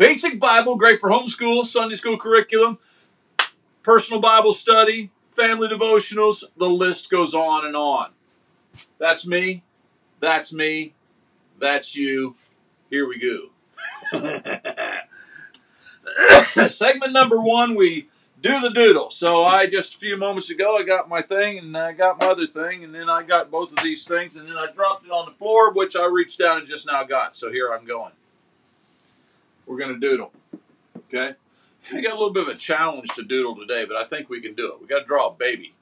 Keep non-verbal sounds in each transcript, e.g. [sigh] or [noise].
Basic Bible, great for homeschool, Sunday school curriculum, personal Bible study, family devotionals. The list goes on and on. That's me. That's me. That's you. Here we go. [laughs] Segment number one, we do the doodle. So I just a few moments ago I got my thing and I got my other thing and then I got both of these things and then I dropped it on the floor, which I reached down and just now got. So here I'm going. We're gonna doodle. Okay? I got a little bit of a challenge to doodle today, but I think we can do it. We gotta draw a baby.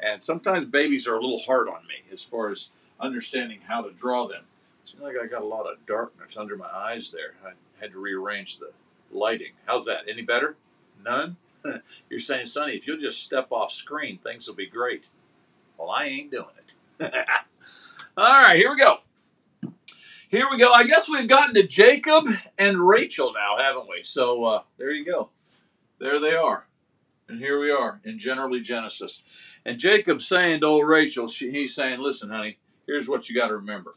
And sometimes babies are a little hard on me as far as understanding how to draw them. Seems like I got a lot of darkness under my eyes there. I had to rearrange the lighting. How's that? Any better? None? [laughs] You're saying, Sonny, if you'll just step off screen, things will be great. Well, I ain't doing it. [laughs] All right, here we go. Here we go. I guess we've gotten to Jacob and Rachel now, haven't we? So uh, there you go. There they are. And here we are in generally Genesis. And Jacob's saying to old Rachel, she, he's saying, listen, honey, here's what you got to remember.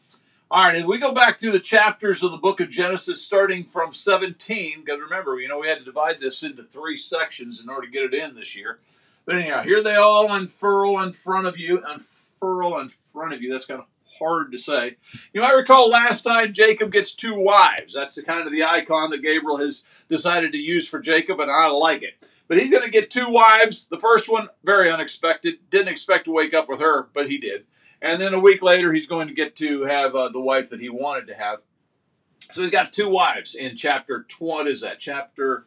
All right, and we go back through the chapters of the book of Genesis, starting from 17. Because remember, you know, we had to divide this into three sections in order to get it in this year. But anyhow, here they all unfurl in front of you, unfurl in front of you. That's kind of hard to say. You might recall last time Jacob gets two wives. That's the kind of the icon that Gabriel has decided to use for Jacob, and I like it. But he's going to get two wives. The first one, very unexpected. Didn't expect to wake up with her, but he did. And then a week later, he's going to get to have uh, the wife that he wanted to have. So he's got two wives in chapter 20. What is that? Chapter,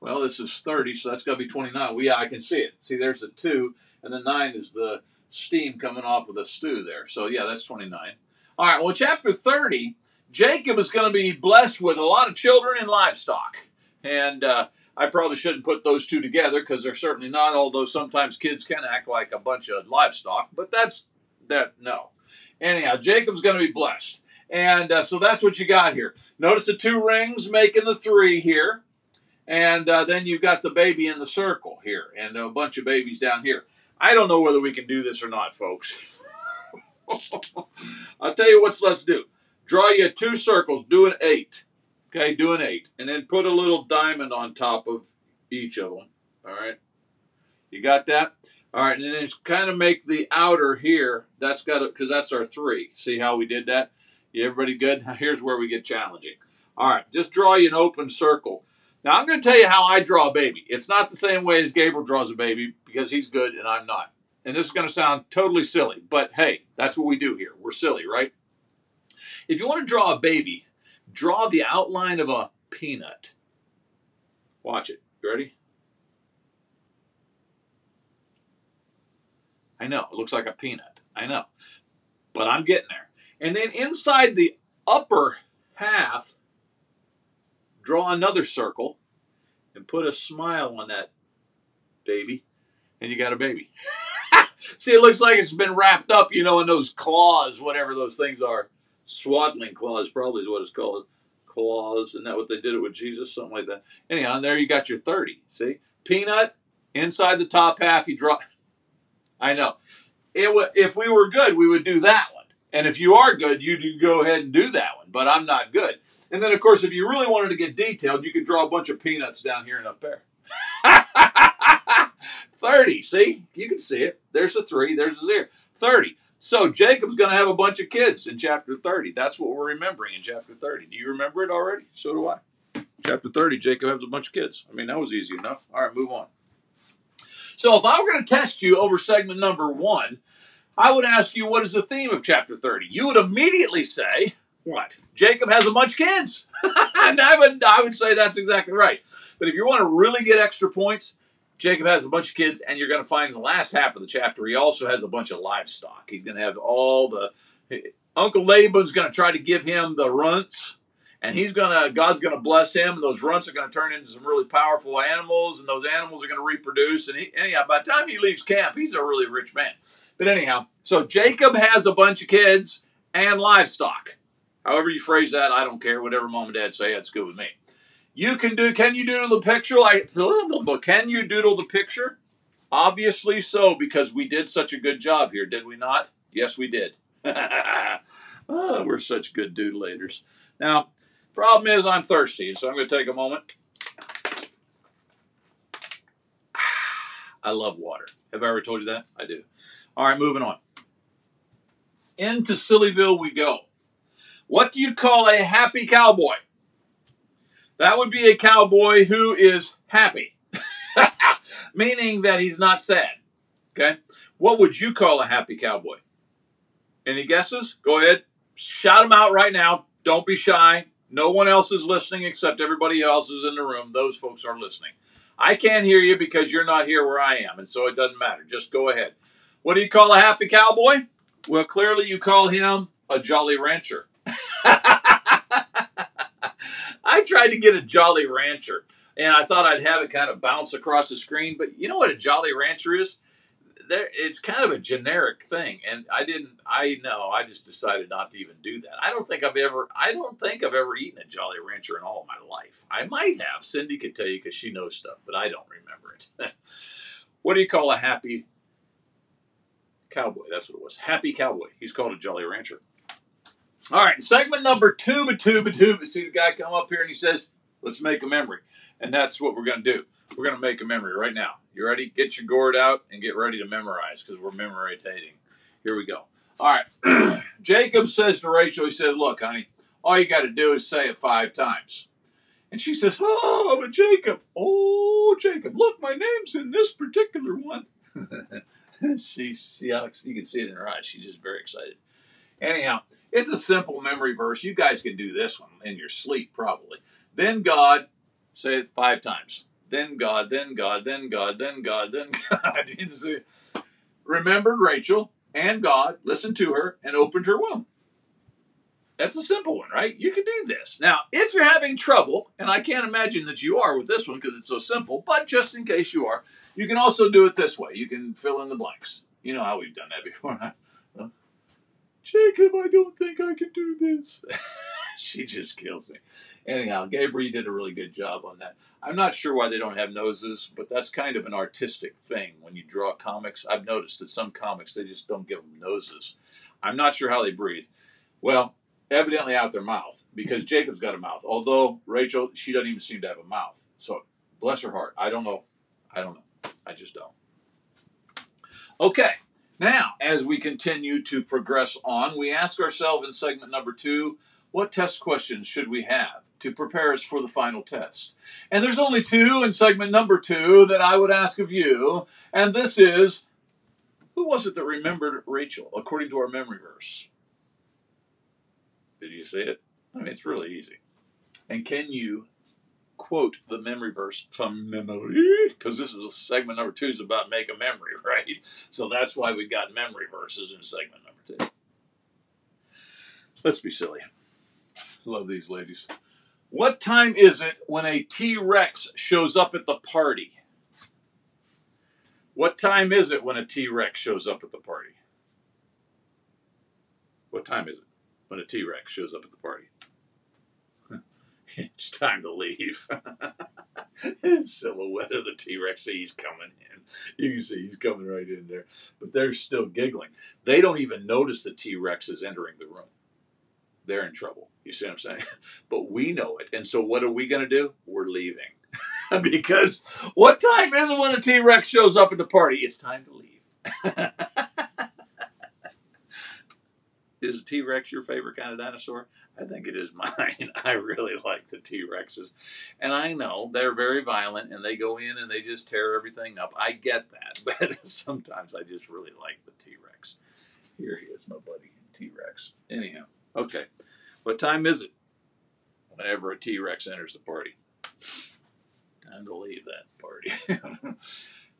well, this is 30, so that's got to be 29. Well, yeah, I can see it. See, there's a 2, and the 9 is the steam coming off of the stew there. So, yeah, that's 29. All right, well, chapter 30, Jacob is going to be blessed with a lot of children and livestock. And uh, I probably shouldn't put those two together because they're certainly not, although sometimes kids can act like a bunch of livestock. But that's that no. Anyhow, Jacob's going to be blessed. And uh, so that's what you got here. Notice the two rings making the three here. And uh, then you've got the baby in the circle here and a bunch of babies down here. I don't know whether we can do this or not, folks. [laughs] I'll tell you what let's do. Draw you two circles, do an eight. Okay, do an eight. And then put a little diamond on top of each of them. All right. You got that? All right, and then kind of make the outer here. That's got to, because that's our three. See how we did that? Yeah, everybody good? [laughs] Here's where we get challenging. All right, just draw you an open circle. Now, I'm going to tell you how I draw a baby. It's not the same way as Gabriel draws a baby because he's good and I'm not. And this is going to sound totally silly, but hey, that's what we do here. We're silly, right? If you want to draw a baby, draw the outline of a peanut. Watch it. You ready? I know, it looks like a peanut. I know. But I'm getting there. And then inside the upper half, draw another circle and put a smile on that baby, and you got a baby. [laughs] See, it looks like it's been wrapped up, you know, in those claws, whatever those things are. Swaddling claws, probably is what it's called. Claws, isn't that what they did it with Jesus? Something like that. Anyhow, and there you got your 30. See? Peanut, inside the top half, you draw. I know. It w- if we were good, we would do that one. And if you are good, you do go ahead and do that one. But I'm not good. And then, of course, if you really wanted to get detailed, you could draw a bunch of peanuts down here and up there. [laughs] 30. See? You can see it. There's a 3. There's a 0. 30. So Jacob's going to have a bunch of kids in chapter 30. That's what we're remembering in chapter 30. Do you remember it already? So do I. Chapter 30, Jacob has a bunch of kids. I mean, that was easy enough. All right, move on. So if I were going to test you over segment number one, I would ask you, what is the theme of chapter 30? You would immediately say, what? Jacob has a bunch of kids. [laughs] and I would, I would say that's exactly right. But if you want to really get extra points, Jacob has a bunch of kids, and you're going to find in the last half of the chapter, he also has a bunch of livestock. He's going to have all the. Uncle Laban's going to try to give him the runts and he's gonna God's gonna bless him, and those runts are gonna turn into some really powerful animals, and those animals are gonna reproduce. And he, anyhow, by the time he leaves camp, he's a really rich man. But anyhow, so Jacob has a bunch of kids and livestock. However you phrase that, I don't care. Whatever mom and dad say, that's good with me. You can do. Can you doodle the picture? Like, can you doodle the picture? Obviously so, because we did such a good job here, did we not? Yes, we did. [laughs] oh, we're such good doodlators. Now, Problem is, I'm thirsty, so I'm going to take a moment. [sighs] I love water. Have I ever told you that? I do. All right, moving on. Into Sillyville we go. What do you call a happy cowboy? That would be a cowboy who is happy, [laughs] meaning that he's not sad. Okay? What would you call a happy cowboy? Any guesses? Go ahead. Shout them out right now. Don't be shy. No one else is listening except everybody else is in the room. Those folks are listening. I can't hear you because you're not here where I am, and so it doesn't matter. Just go ahead. What do you call a happy cowboy? Well, clearly you call him a jolly rancher. [laughs] I tried to get a Jolly Rancher, and I thought I'd have it kind of bounce across the screen. But you know what a Jolly Rancher is? There, it's kind of a generic thing, and I didn't. I know. I just decided not to even do that. I don't think I've ever. I don't think I've ever eaten a Jolly Rancher in all my life. I might have. Cindy could tell you because she knows stuff, but I don't remember it. [laughs] what do you call a happy cowboy? That's what it was. Happy cowboy. He's called a Jolly Rancher. All right, segment number two, but two, but two. But see the guy come up here and he says, "Let's make a memory," and that's what we're going to do. We're going to make a memory right now. You ready? Get your gourd out and get ready to memorize because we're memorizing. Here we go. All right. [clears throat] Jacob says to Rachel, he said, "Look, honey, all you got to do is say it five times." And she says, "Oh, but Jacob, oh Jacob, look, my name's in this particular one." [laughs] see, see, Alex, you can see it in her eyes. She's just very excited. Anyhow, it's a simple memory verse. You guys can do this one in your sleep, probably. Then God, say it five times. Then God, then God, then God, then God, then [laughs] God. Remembered Rachel and God, listened to her, and opened her womb. That's a simple one, right? You can do this. Now, if you're having trouble, and I can't imagine that you are with this one because it's so simple, but just in case you are, you can also do it this way. You can fill in the blanks. You know how we've done that [laughs] before. Jacob, I don't think I can do this. [laughs] she just kills me. Anyhow, Gabriel did a really good job on that. I'm not sure why they don't have noses, but that's kind of an artistic thing when you draw comics. I've noticed that some comics they just don't give them noses. I'm not sure how they breathe. Well, evidently out their mouth because Jacob's got a mouth. Although Rachel, she doesn't even seem to have a mouth. So bless her heart. I don't know. I don't know. I just don't. Okay. Now, as we continue to progress on, we ask ourselves in segment number two what test questions should we have to prepare us for the final test? And there's only two in segment number two that I would ask of you, and this is who was it that remembered Rachel according to our memory verse? Did you see it? I mean, it's really easy. And can you quote the memory verse from memory because this is segment number two is about make a memory, [laughs] right? So that's why we got memory verses in segment number two. Let's be silly. Love these ladies. What time is it when a T Rex shows up at the party? What time is it when a T Rex shows up at the party? What time is it when a T Rex shows up at the party? It's time to leave. In silhouette of the T Rex, he's coming in. You can see he's coming right in there. But they're still giggling. They don't even notice the T Rex is entering the room. They're in trouble. You see what I'm saying? [laughs] But we know it. And so what are we going to do? We're leaving. [laughs] because what time is it when a T Rex shows up at the party? It's time to leave. [laughs] is T Rex your favorite kind of dinosaur? I think it is mine. [laughs] I really like the T Rexes. And I know they're very violent and they go in and they just tear everything up. I get that. [laughs] But sometimes I just really like the T Rex. Here he is, my buddy, T Rex. Anyhow, okay. What time is it? Whenever a T Rex enters the party. Time to leave that party. [laughs]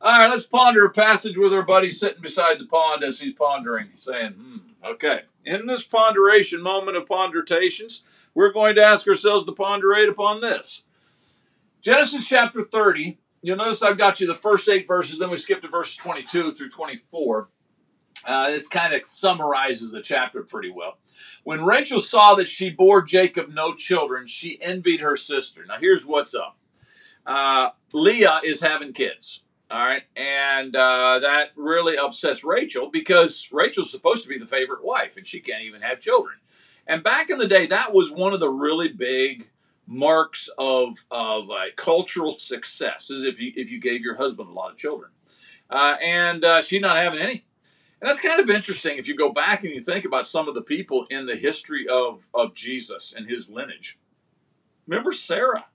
All right, let's ponder a passage with our buddy sitting beside the pond as he's pondering, saying, hmm, okay. In this ponderation moment of ponderations, we're going to ask ourselves to ponderate upon this. Genesis chapter 30, you'll notice I've got you the first eight verses, then we skip to verses 22 through 24. Uh, this kind of summarizes the chapter pretty well. When Rachel saw that she bore Jacob no children, she envied her sister. Now, here's what's up uh, Leah is having kids. All right. And uh, that really upsets Rachel because Rachel's supposed to be the favorite wife and she can't even have children. And back in the day, that was one of the really big marks of of uh, cultural success is if you if you gave your husband a lot of children, uh, and uh, she's not having any. And that's kind of interesting if you go back and you think about some of the people in the history of of Jesus and his lineage. Remember Sarah?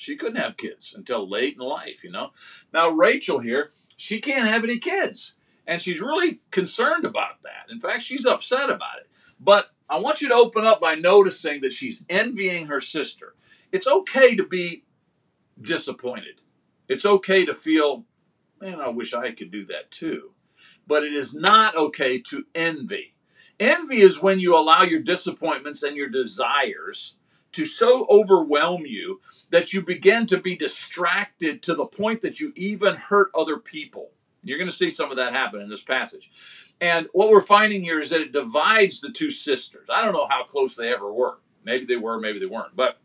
She couldn't have kids until late in life, you know. Now Rachel here, she can't have any kids, and she's really concerned about that. In fact, she's upset about it. But I want you to open up by noticing that she's envying her sister. It's okay to be disappointed. It's okay to feel, man, I wish I could do that too. But it is not okay to envy. Envy is when you allow your disappointments and your desires to so overwhelm you that you begin to be distracted to the point that you even hurt other people. You're going to see some of that happen in this passage. And what we're finding here is that it divides the two sisters. I don't know how close they ever were. Maybe they were, maybe they weren't. But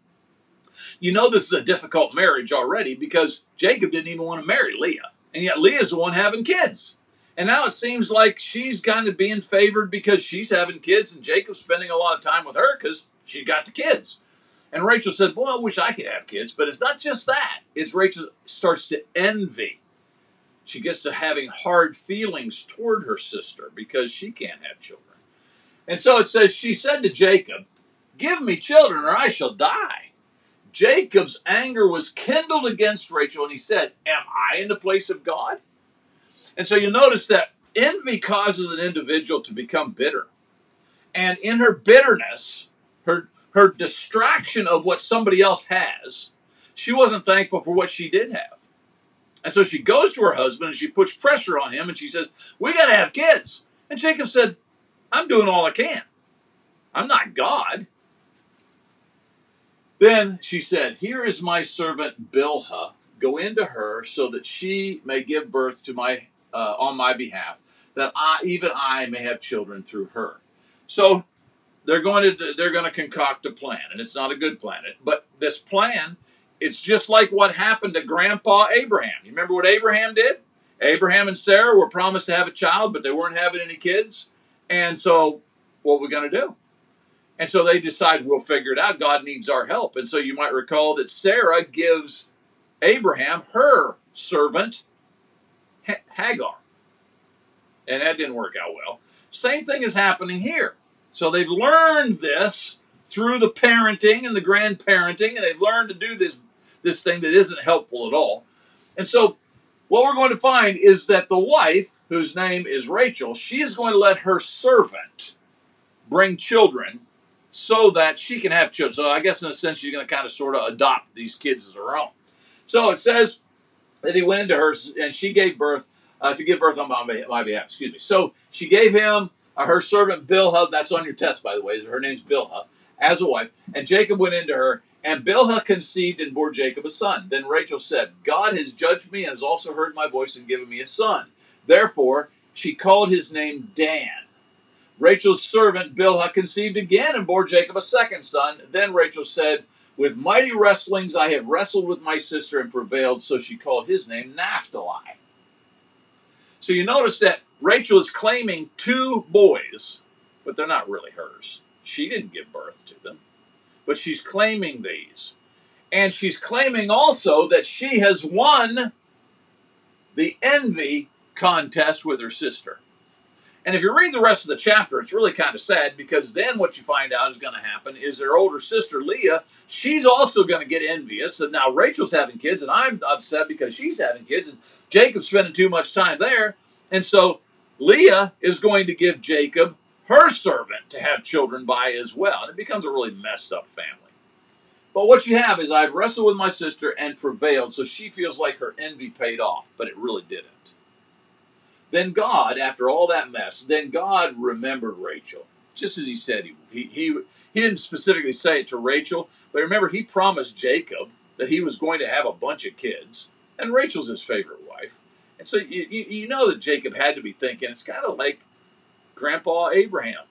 you know this is a difficult marriage already because Jacob didn't even want to marry Leah. And yet Leah's the one having kids. And now it seems like she's kind of being favored because she's having kids and Jacob's spending a lot of time with her because she got the kids. And Rachel said, Boy, I wish I could have kids. But it's not just that. It's Rachel starts to envy. She gets to having hard feelings toward her sister because she can't have children. And so it says, She said to Jacob, Give me children or I shall die. Jacob's anger was kindled against Rachel, and he said, Am I in the place of God? And so you notice that envy causes an individual to become bitter. And in her bitterness, her, distraction of what somebody else has, she wasn't thankful for what she did have. And so she goes to her husband and she puts pressure on him and she says, We got to have kids. And Jacob said, I'm doing all I can. I'm not God. Then she said, Here is my servant Bilhah. Go into her so that she may give birth to my uh, on my behalf, that I even I may have children through her. So they're going to they're going to concoct a plan, and it's not a good plan. But this plan, it's just like what happened to Grandpa Abraham. You remember what Abraham did? Abraham and Sarah were promised to have a child, but they weren't having any kids. And so, what are we going to do? And so they decide we'll figure it out. God needs our help. And so you might recall that Sarah gives Abraham her servant Hagar. And that didn't work out well. Same thing is happening here. So they've learned this through the parenting and the grandparenting, and they've learned to do this this thing that isn't helpful at all. And so what we're going to find is that the wife, whose name is Rachel, she is going to let her servant bring children so that she can have children. So I guess in a sense, she's going to kind of sort of adopt these kids as her own. So it says that he went into her and she gave birth uh, to give birth on my, my behalf. Excuse me. So she gave him Uh, her servant Bilhah. That's on your test, by the way. Her name's Bilhah as a wife. And Jacob went into her, and Bilhah conceived and bore Jacob a son. Then Rachel said, God has judged me and has also heard my voice and given me a son. Therefore, she called his name Dan. Rachel's servant Bilhah conceived again and bore Jacob a second son. Then Rachel said, With mighty wrestlings I have wrestled with my sister and prevailed, so she called his name Naphtali. So you notice that Rachel is claiming two boys, but they're not really hers. She didn't give birth to them, but she's claiming these. And she's claiming also that she has won the envy contest with her sister. And if you read the rest of the chapter, it's really kind of sad because then what you find out is going to happen is their older sister, Leah, she's also going to get envious. And now Rachel's having kids, and I'm upset because she's having kids, and Jacob's spending too much time there. And so Leah is going to give Jacob her servant to have children by as well. And it becomes a really messed up family. But what you have is I've wrestled with my sister and prevailed, so she feels like her envy paid off, but it really didn't. Then God, after all that mess, then God remembered Rachel, just as he said he he he, he didn't specifically say it to Rachel, but remember he promised Jacob that he was going to have a bunch of kids, and Rachel's his favorite. And so you, you, you know that Jacob had to be thinking it's kind of like Grandpa Abraham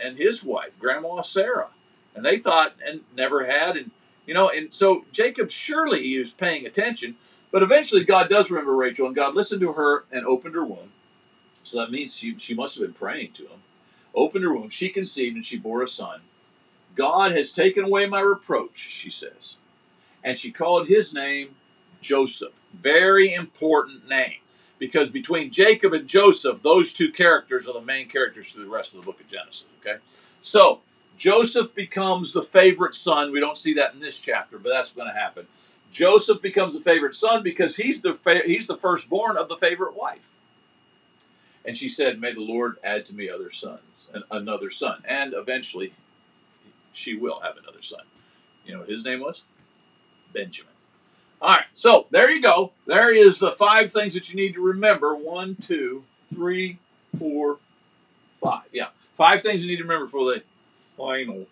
and his wife, Grandma Sarah, and they thought and never had, and you know, and so Jacob surely he was paying attention, but eventually God does remember Rachel, and God listened to her and opened her womb. So that means she, she must have been praying to him. Opened her womb, she conceived, and she bore a son. God has taken away my reproach, she says. and she called his name Joseph. Very important name because between Jacob and Joseph, those two characters are the main characters through the rest of the book of Genesis. Okay, so Joseph becomes the favorite son. We don't see that in this chapter, but that's going to happen. Joseph becomes the favorite son because he's the fa- he's the firstborn of the favorite wife. And she said, "May the Lord add to me other sons and another son." And eventually, she will have another son. You know what his name was? Benjamin. All right, so there you go. There is the five things that you need to remember. One, two, three, four, five. Yeah, five things you need to remember for the final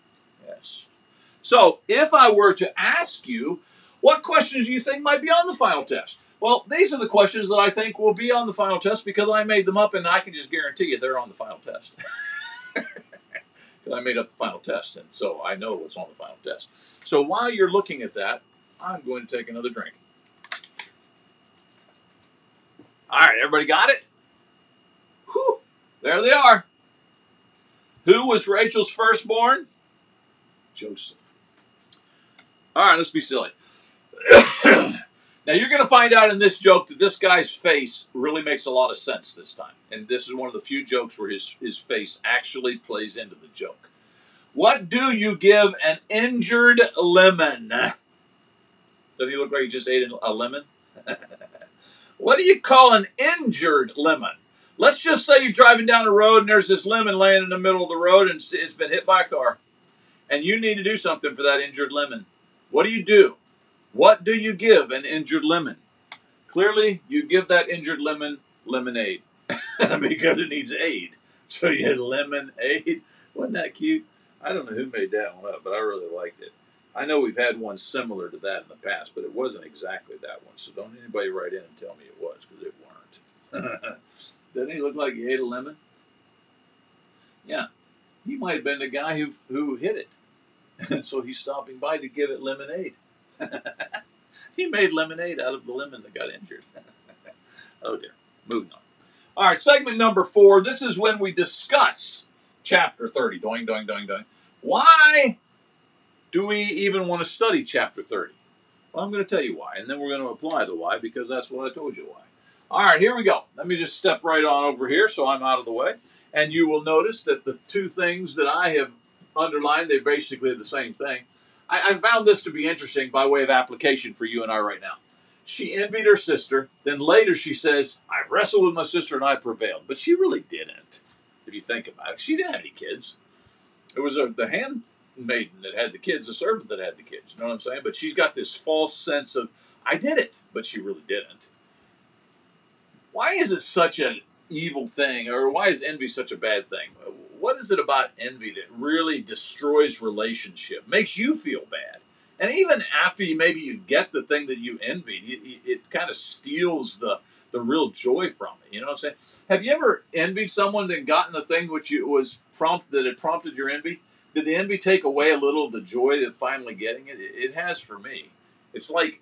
test. So, if I were to ask you, what questions do you think might be on the final test? Well, these are the questions that I think will be on the final test because I made them up and I can just guarantee you they're on the final test. [laughs] Because I made up the final test, and so I know what's on the final test. So while you're looking at that, I'm going to take another drink. All right, everybody got it? Whew, there they are. Who was Rachel's firstborn? Joseph. All right, let's be silly. [coughs] now you're going to find out in this joke that this guy's face really makes a lot of sense this time. And this is one of the few jokes where his, his face actually plays into the joke. What do you give an injured lemon? Doesn't he look like he just ate a lemon? [laughs] what do you call an injured lemon? Let's just say you're driving down the road and there's this lemon laying in the middle of the road and it's been hit by a car. And you need to do something for that injured lemon. What do you do? What do you give an injured lemon? Clearly, you give that injured lemon lemonade [laughs] because it needs aid. So you had lemonade. Wasn't that cute? I don't know who made that one up, but I really liked it. I know we've had one similar to that in the past, but it wasn't exactly that one. So don't anybody write in and tell me it was because it weren't. [laughs] Doesn't he look like he ate a lemon? Yeah, he might have been the guy who who hit it, and [laughs] so he's stopping by to give it lemonade. [laughs] he made lemonade out of the lemon that got injured. oh dear. Moving on. All right, segment number four. This is when we discuss chapter 30. Doing, doing, doing, doing. Why do we even want to study chapter 30? Well, I'm going to tell you why, and then we're going to apply the why because that's what I told you why. All right, here we go. Let me just step right on over here so I'm out of the way. And you will notice that the two things that I have underlined, they're basically the same thing. I, I found this to be interesting by way of application for you and I right now. She envied her sister. Then later she says, I wrestled with my sister and I prevailed. But she really didn't, if you think about it. She didn't have any kids. It was a, the handmaiden that had the kids, the servant that had the kids. You know what I'm saying? But she's got this false sense of, I did it, but she really didn't. Why is it such an evil thing, or why is envy such a bad thing? What is it about envy that really destroys relationship, makes you feel bad? And even after you maybe you get the thing that you envied, it, it kind of steals the the real joy from it. You know what I'm saying? Have you ever envied someone that gotten the thing which you was prompt that had prompted your envy? Did the envy take away a little of the joy that finally getting it? It has for me. It's like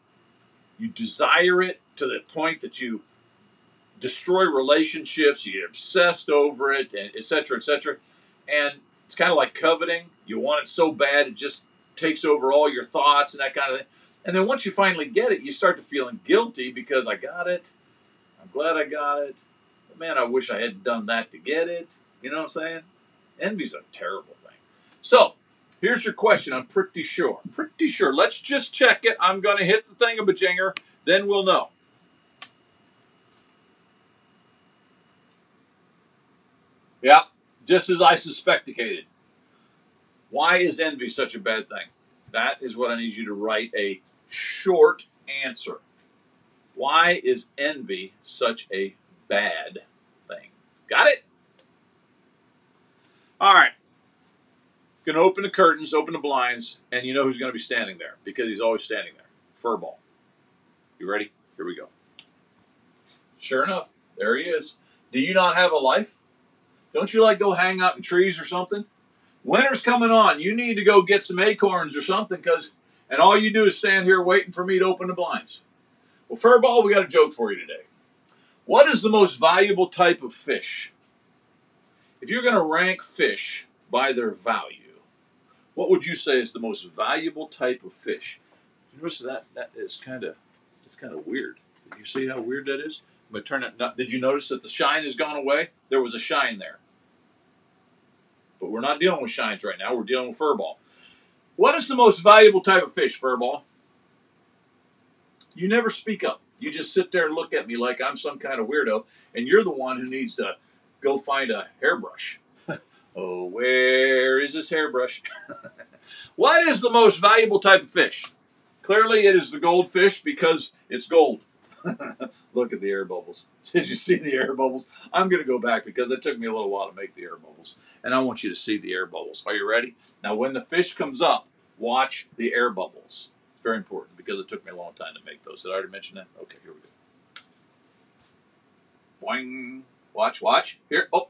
you desire it to the point that you destroy relationships, you get obsessed over it, and etc. etc. And it's kind of like coveting. You want it so bad it just takes over all your thoughts and that kind of thing. And then once you finally get it, you start to feeling guilty because I got it. I'm glad I got it. But man, I wish I hadn't done that to get it. You know what I'm saying? Envy's a terrible. So, here's your question. I'm pretty sure. Pretty sure. Let's just check it. I'm going to hit the thingamajinger, then we'll know. Yeah, just as I suspected. Why is envy such a bad thing? That is what I need you to write a short answer. Why is envy such a bad thing? Got it? All right. Going to open the curtains, open the blinds, and you know who's going to be standing there because he's always standing there. Furball. You ready? Here we go. Sure enough, there he is. Do you not have a life? Don't you like go hang out in trees or something? Winter's coming on. You need to go get some acorns or something because, and all you do is stand here waiting for me to open the blinds. Well, Furball, we got a joke for you today. What is the most valuable type of fish? If you're going to rank fish by their value, what would you say is the most valuable type of fish? You Notice that that is kind of it's kind of weird. Did you see how weird that is? I'm gonna turn it. Not, did you notice that the shine has gone away? There was a shine there, but we're not dealing with shines right now. We're dealing with furball. What is the most valuable type of fish, furball? You never speak up. You just sit there and look at me like I'm some kind of weirdo, and you're the one who needs to go find a hairbrush. Oh, where is this hairbrush? [laughs] what is the most valuable type of fish? Clearly, it is the goldfish because it's gold. [laughs] Look at the air bubbles. [laughs] Did you see the air bubbles? I'm going to go back because it took me a little while to make the air bubbles. And I want you to see the air bubbles. Are you ready? Now, when the fish comes up, watch the air bubbles. It's very important because it took me a long time to make those. Did I already mention that? Okay, here we go. Boing. Watch, watch. Here. Oh.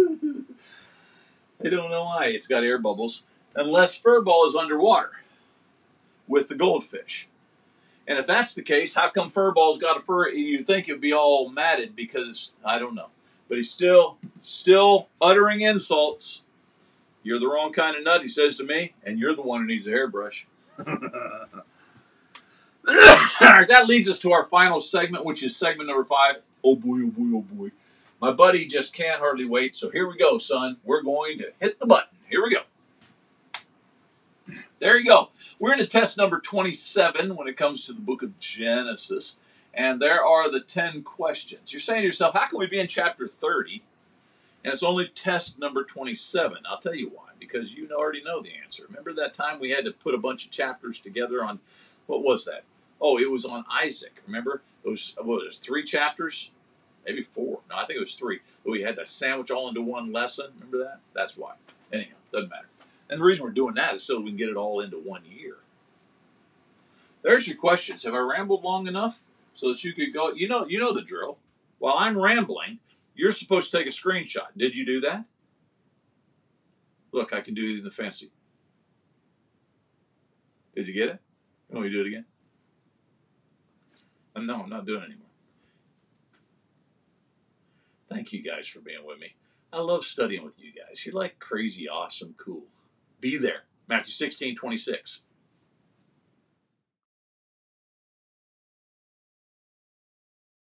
[laughs] I don't know why it's got air bubbles unless furball is underwater with the goldfish. And if that's the case, how come furball's got a fur? You'd think it'd be all matted because I don't know. But he's still, still uttering insults. You're the wrong kind of nut, he says to me, and you're the one who needs a hairbrush. [laughs] that leads us to our final segment, which is segment number five. Oh boy, oh boy, oh boy. My buddy just can't hardly wait. So here we go, son. We're going to hit the button. Here we go. There you go. We're into test number 27 when it comes to the book of Genesis. And there are the 10 questions. You're saying to yourself, how can we be in chapter 30 and it's only test number 27? I'll tell you why. Because you already know the answer. Remember that time we had to put a bunch of chapters together on, what was that? Oh, it was on Isaac. Remember? Those, what was it, three chapters? Maybe four. No, I think it was three. But we had to sandwich all into one lesson. Remember that? That's why. Anyhow, doesn't matter. And the reason we're doing that is so we can get it all into one year. There's your questions. Have I rambled long enough so that you could go? You know, you know the drill. While I'm rambling, you're supposed to take a screenshot. Did you do that? Look, I can do it in the fancy. Did you get it? Can we do it again? No, I'm not doing it anymore. Thank you guys for being with me. I love studying with you guys. You're like crazy, awesome, cool. Be there. Matthew 16, 26.